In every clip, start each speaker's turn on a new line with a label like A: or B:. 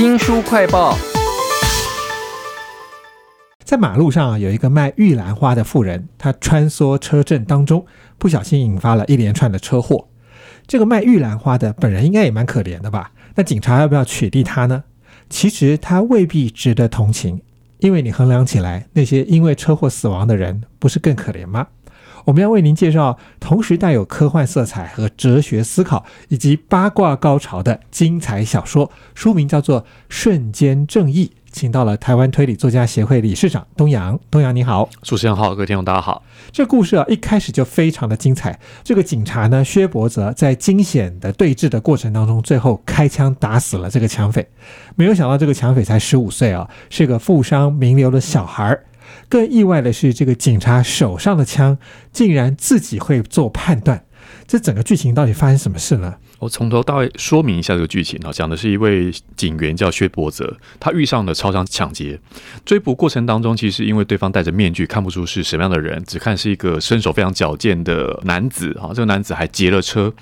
A: 新书快报，
B: 在马路上啊，有一个卖玉兰花的妇人，她穿梭车阵当中，不小心引发了一连串的车祸。这个卖玉兰花的本人应该也蛮可怜的吧？那警察要不要取缔他呢？其实他未必值得同情，因为你衡量起来，那些因为车祸死亡的人，不是更可怜吗？我们要为您介绍同时带有科幻色彩和哲学思考以及八卦高潮的精彩小说，书名叫做《瞬间正义》，请到了台湾推理作家协会理事长东阳。东阳你好，
C: 主持人好，各位听众大家好。
B: 这故事啊一开始就非常的精彩。这个警察呢，薛伯泽在惊险的对峙的过程当中，最后开枪打死了这个抢匪。没有想到这个抢匪才十五岁啊，是个富商名流的小孩儿。更意外的是，这个警察手上的枪竟然自己会做判断。这整个剧情到底发生什么事呢？
C: 我从头到尾说明一下这个剧情啊，讲的是一位警员叫薛伯泽，他遇上了超商抢劫，追捕过程当中，其实因为对方戴着面具，看不出是什么样的人，只看是一个身手非常矫健的男子啊。这个男子还劫了车，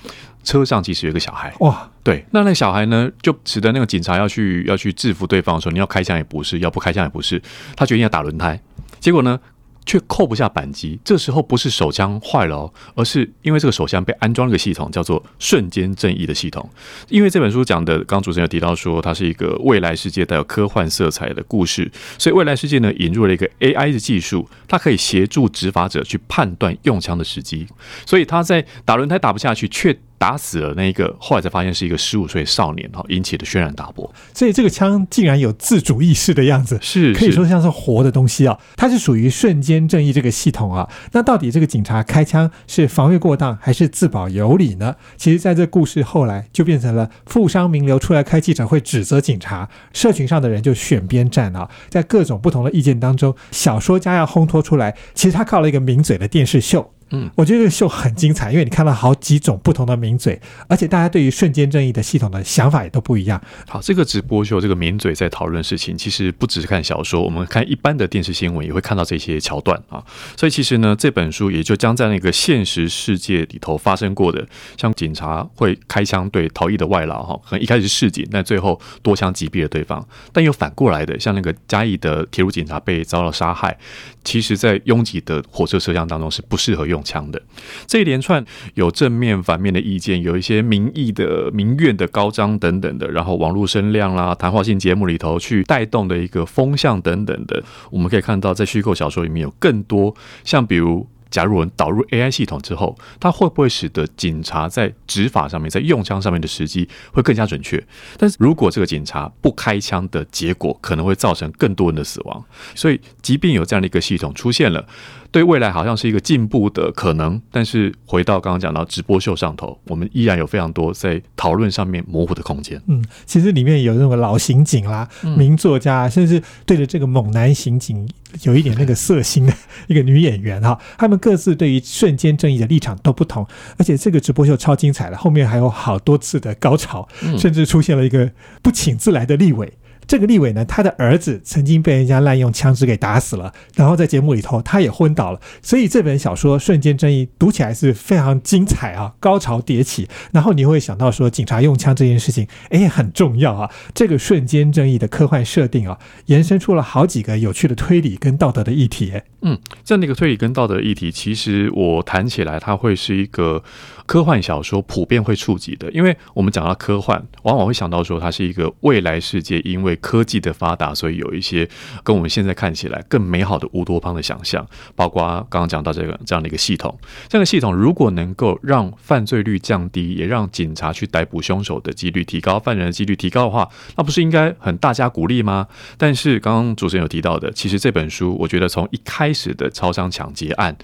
C: 车上其实有一个小孩哇，对，那那小孩呢，就使得那个警察要去要去制服对方的时候，你要开枪也不是，要不开枪也不是，他决定要打轮胎。结果呢，却扣不下扳机。这时候不是手枪坏了哦，而是因为这个手枪被安装了个系统，叫做“瞬间正义”的系统。因为这本书讲的，刚刚主持人有提到说，它是一个未来世界带有科幻色彩的故事，所以未来世界呢引入了一个 AI 的技术，它可以协助执法者去判断用枪的时机。所以他在打轮胎打不下去，却。打死了那一个，后来才发现是一个十五岁少年哈，引起的轩然大波。
B: 所以这个枪竟然有自主意识的样子，
C: 是
B: 可以说像是活的东西啊。它是属于瞬间正义这个系统啊。那到底这个警察开枪是防卫过当还是自保有理呢？其实，在这故事后来就变成了富商名流出来开记者会指责警察，社群上的人就选边站啊。在各种不同的意见当中，小说家要烘托出来，其实他靠了一个名嘴的电视秀。嗯，我觉得这个秀很精彩，因为你看到好几种不同的名嘴，而且大家对于瞬间正义的系统的想法也都不一样。
C: 好，这个直播秀，这个名嘴在讨论事情，其实不只是看小说，我们看一般的电视新闻也会看到这些桥段啊。所以其实呢，这本书也就将在那个现实世界里头发生过的，像警察会开枪对逃逸的外劳哈，可能一开始是示警，但最后多枪击毙了对方。但又反过来的，像那个嘉义的铁路警察被遭到杀害，其实在拥挤的火车车厢当中是不适合用。强的这一连串有正面反面的意见，有一些民意的民怨的高涨等等的，然后网络声量啦、谈话性节目里头去带动的一个风向等等的，我们可以看到在虚构小说里面有更多像比如。假如我们导入 AI 系统之后，它会不会使得警察在执法上面、在用枪上面的时机会更加准确？但是如果这个警察不开枪的结果，可能会造成更多人的死亡。所以，即便有这样的一个系统出现了，对未来好像是一个进步的可能。但是，回到刚刚讲到直播秀上头，我们依然有非常多在讨论上面模糊的空间。
B: 嗯，其实里面有那种老刑警啦、名作家，甚至对着这个猛男刑警有一点那个色心的 一个女演员哈，他们。各自对于瞬间正义的立场都不同，而且这个直播秀超精彩的，后面还有好多次的高潮，甚至出现了一个不请自来的立委。这个立委呢，他的儿子曾经被人家滥用枪支给打死了，然后在节目里头他也昏倒了，所以这本小说《瞬间正义》读起来是非常精彩啊，高潮迭起。然后你会想到说，警察用枪这件事情，哎，很重要啊。这个瞬间正义的科幻设定啊，延伸出了好几个有趣的推理跟道德的议题。
C: 嗯，这样的一个推理跟道德议题，其实我谈起来，它会是一个科幻小说普遍会触及的，因为我们讲到科幻，往往会想到说它是一个未来世界，因为科技的发达，所以有一些跟我们现在看起来更美好的乌托邦的想象。包括刚刚讲到这个这样的一个系统，这样的系统如果能够让犯罪率降低，也让警察去逮捕凶手的几率提高，犯人的几率提高的话，那不是应该很大家鼓励吗？但是刚刚主持人有提到的，其实这本书，我觉得从一开始的超商抢劫案。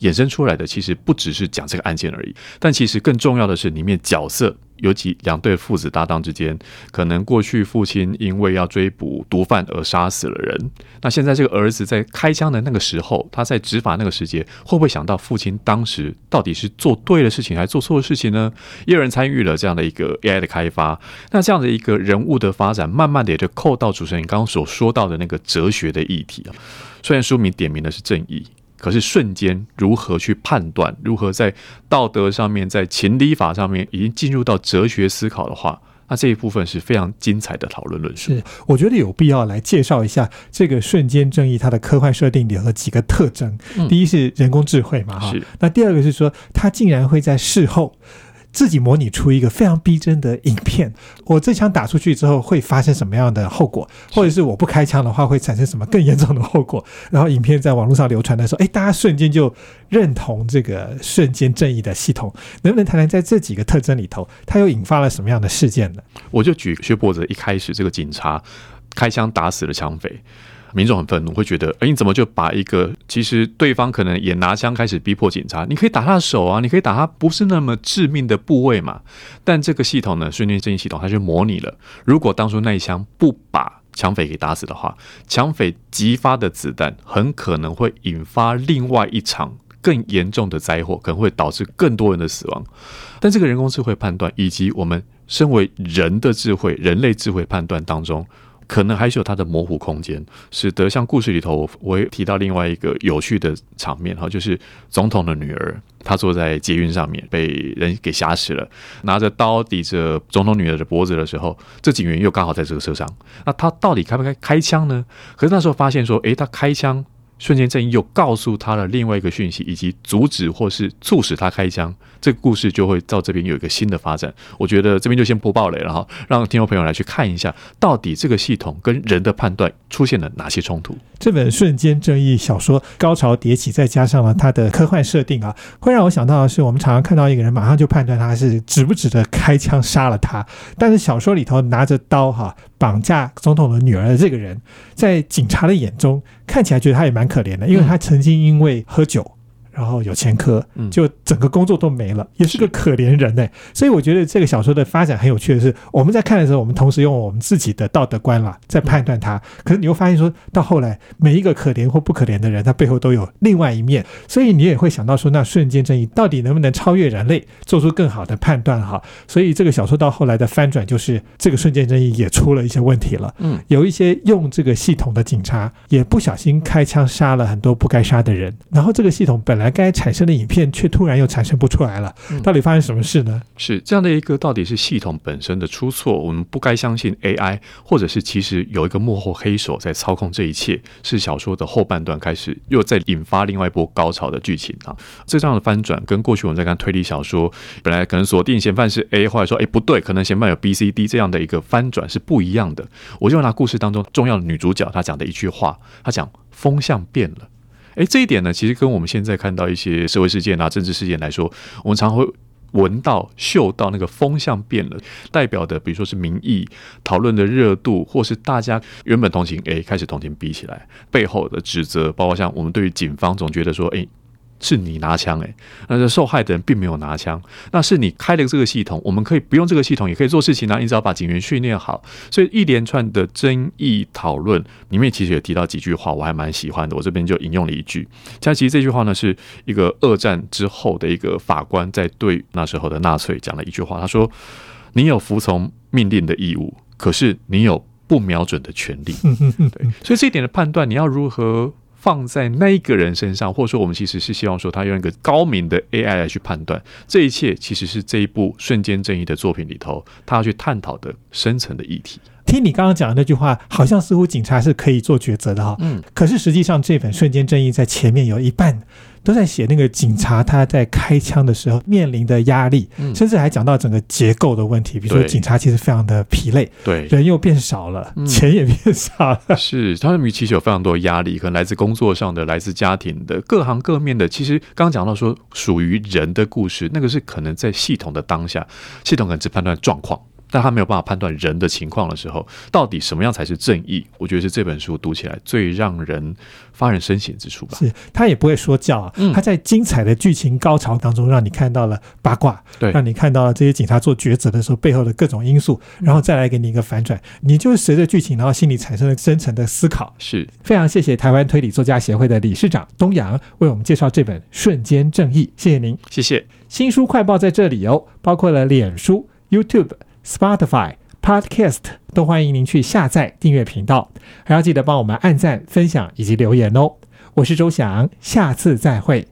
C: 衍生出来的其实不只是讲这个案件而已，但其实更重要的是里面角色，尤其两对父子搭档之间，可能过去父亲因为要追捕毒贩而杀死了人，那现在这个儿子在开枪的那个时候，他在执法那个时节，会不会想到父亲当时到底是做对的事情还是做错的事情呢？也有人参与了这样的一个 AI 的开发，那这样的一个人物的发展，慢慢的也就扣到主持人刚刚所说到的那个哲学的议题啊。虽然书名点名的是正义。可是瞬间如何去判断？如何在道德上面，在情理法上面已经进入到哲学思考的话，那这一部分是非常精彩的讨论论述。
B: 是，我觉得有必要来介绍一下这个瞬间正义它的科幻设定里的几个特征。
C: 嗯
B: 第一是人工智慧嘛，哈
C: 是。
B: 那第二个是说，它竟然会在事后。自己模拟出一个非常逼真的影片，我这枪打出去之后会发生什么样的后果，或者是我不开枪的话会产生什么更严重的后果？然后影片在网络上流传的时候，哎，大家瞬间就认同这个瞬间正义的系统。能不能谈谈在这几个特征里头，它又引发了什么样的事件呢？
C: 我就举薛伯泽一开始这个警察开枪打死了抢匪。民众很愤怒，会觉得，哎，你怎么就把一个其实对方可能也拿枪开始逼迫警察？你可以打他的手啊，你可以打他不是那么致命的部位嘛。但这个系统呢，瞬间正义系统，它就模拟了，如果当初那一枪不把抢匪给打死的话，抢匪激发的子弹很可能会引发另外一场更严重的灾祸，可能会导致更多人的死亡。但这个人工智慧判断，以及我们身为人的智慧、人类智慧判断当中。可能还是有它的模糊空间，使得像故事里头，我也提到另外一个有趣的场面哈，就是总统的女儿，她坐在捷运上面被人给挟持了，拿着刀抵着总统女儿的脖子的时候，这警员又刚好在这个车上，那他到底开不开开枪呢？可是那时候发现说，诶，他开枪。瞬间正义又告诉他了另外一个讯息，以及阻止或是促使他开枪，这个故事就会到这边有一个新的发展。我觉得这边就先播报了，然后让听众朋友来去看一下，到底这个系统跟人的判断出现了哪些冲突。
B: 这本《瞬间正义》小说高潮迭起，再加上了它的科幻设定啊，会让我想到的是，我们常常看到一个人，马上就判断他是值不值得开枪杀了他。但是小说里头拿着刀哈绑架总统的女儿的这个人，在警察的眼中看起来觉得他也蛮可怜的，因为他曾经因为喝酒。然后有前科，就整个工作都没了，也是个可怜人呢。所以我觉得这个小说的发展很有趣的是，我们在看的时候，我们同时用我们自己的道德观啦，在判断他。可是你会发现说到后来，每一个可怜或不可怜的人，他背后都有另外一面。所以你也会想到说，那瞬间正义到底能不能超越人类，做出更好的判断？哈，所以这个小说到后来的翻转，就是这个瞬间正义也出了一些问题了。
C: 嗯，
B: 有一些用这个系统的警察也不小心开枪杀了很多不该杀的人，然后这个系统本来该产生的影片，却突然又产生不出来了。到底发生什么事呢？
C: 是这样的一个，到底是系统本身的出错，我们不该相信 AI，或者是其实有一个幕后黑手在操控这一切？是小说的后半段开始又在引发另外一波高潮的剧情啊！这样的翻转跟过去我们在看推理小说，本来可能锁定嫌犯是 A，或者说哎不对，可能嫌犯有 B、C、D 这样的一个翻转是不一样的。我就拿故事当中重要的女主角她讲的一句话，她讲风向变了。诶，这一点呢，其实跟我们现在看到一些社会事件啊、政治事件来说，我们常会闻到、嗅到那个风向变了，代表的，比如说是民意讨论的热度，或是大家原本同情 A 开始同情比起来，背后的指责，包括像我们对于警方总觉得说，诶。是你拿枪诶，那这受害的人并没有拿枪，那是你开了这个系统，我们可以不用这个系统也可以做事情啊，你只要把警员训练好。所以一连串的争议讨论里面，其实也提到几句话，我还蛮喜欢的。我这边就引用了一句，像其实这句话呢，是一个二战之后的一个法官在对那时候的纳粹讲了一句话，他说：“你有服从命令的义务，可是你有不瞄准的权利。”对，所以这一点的判断，你要如何？放在那一个人身上，或者说我们其实是希望说他用一个高明的 AI 来去判断这一切，其实是这一部瞬间正义的作品里头，他要去探讨的深层的议题。
B: 听你刚刚讲的那句话，好像似乎警察是可以做抉择的哈。
C: 嗯，
B: 可是实际上这本瞬间正义在前面有一半都在写那个警察他在开枪的时候面临的压力，
C: 嗯
B: 甚至还讲到整个结构的问题，比如说警察其实非常的疲累，
C: 对，
B: 人又变少了，
C: 嗯
B: 钱也变少了。
C: 是他们其实有非常多的压力，可能来自工作上的，来自家庭的，各行各面的。其实刚刚讲到说，属于人的故事，那个是可能在系统的当下，系统可能只判断状况。但他没有办法判断人的情况的时候，到底什么样才是正义？我觉得是这本书读起来最让人发人深省之处吧。
B: 是他也不会说教啊，
C: 嗯
B: 他在精彩的剧情高潮当中，让你看到了八卦，
C: 对
B: 让你看到了这些警察做抉择的时候背后的各种因素，然后再来给你一个反转，你就随着剧情，然后心里产生了深层的思考。
C: 是
B: 非常谢谢台湾推理作家协会的理事长东阳为我们介绍这本《瞬间正义》，谢谢您。
C: 谢谢。
B: 新书快报在这里哦，包括了脸书、YouTube、Spotify、Podcast，都欢迎您去下载订阅频道，还要记得帮我们按赞、分享以及留言哦。我是周翔，下次再会。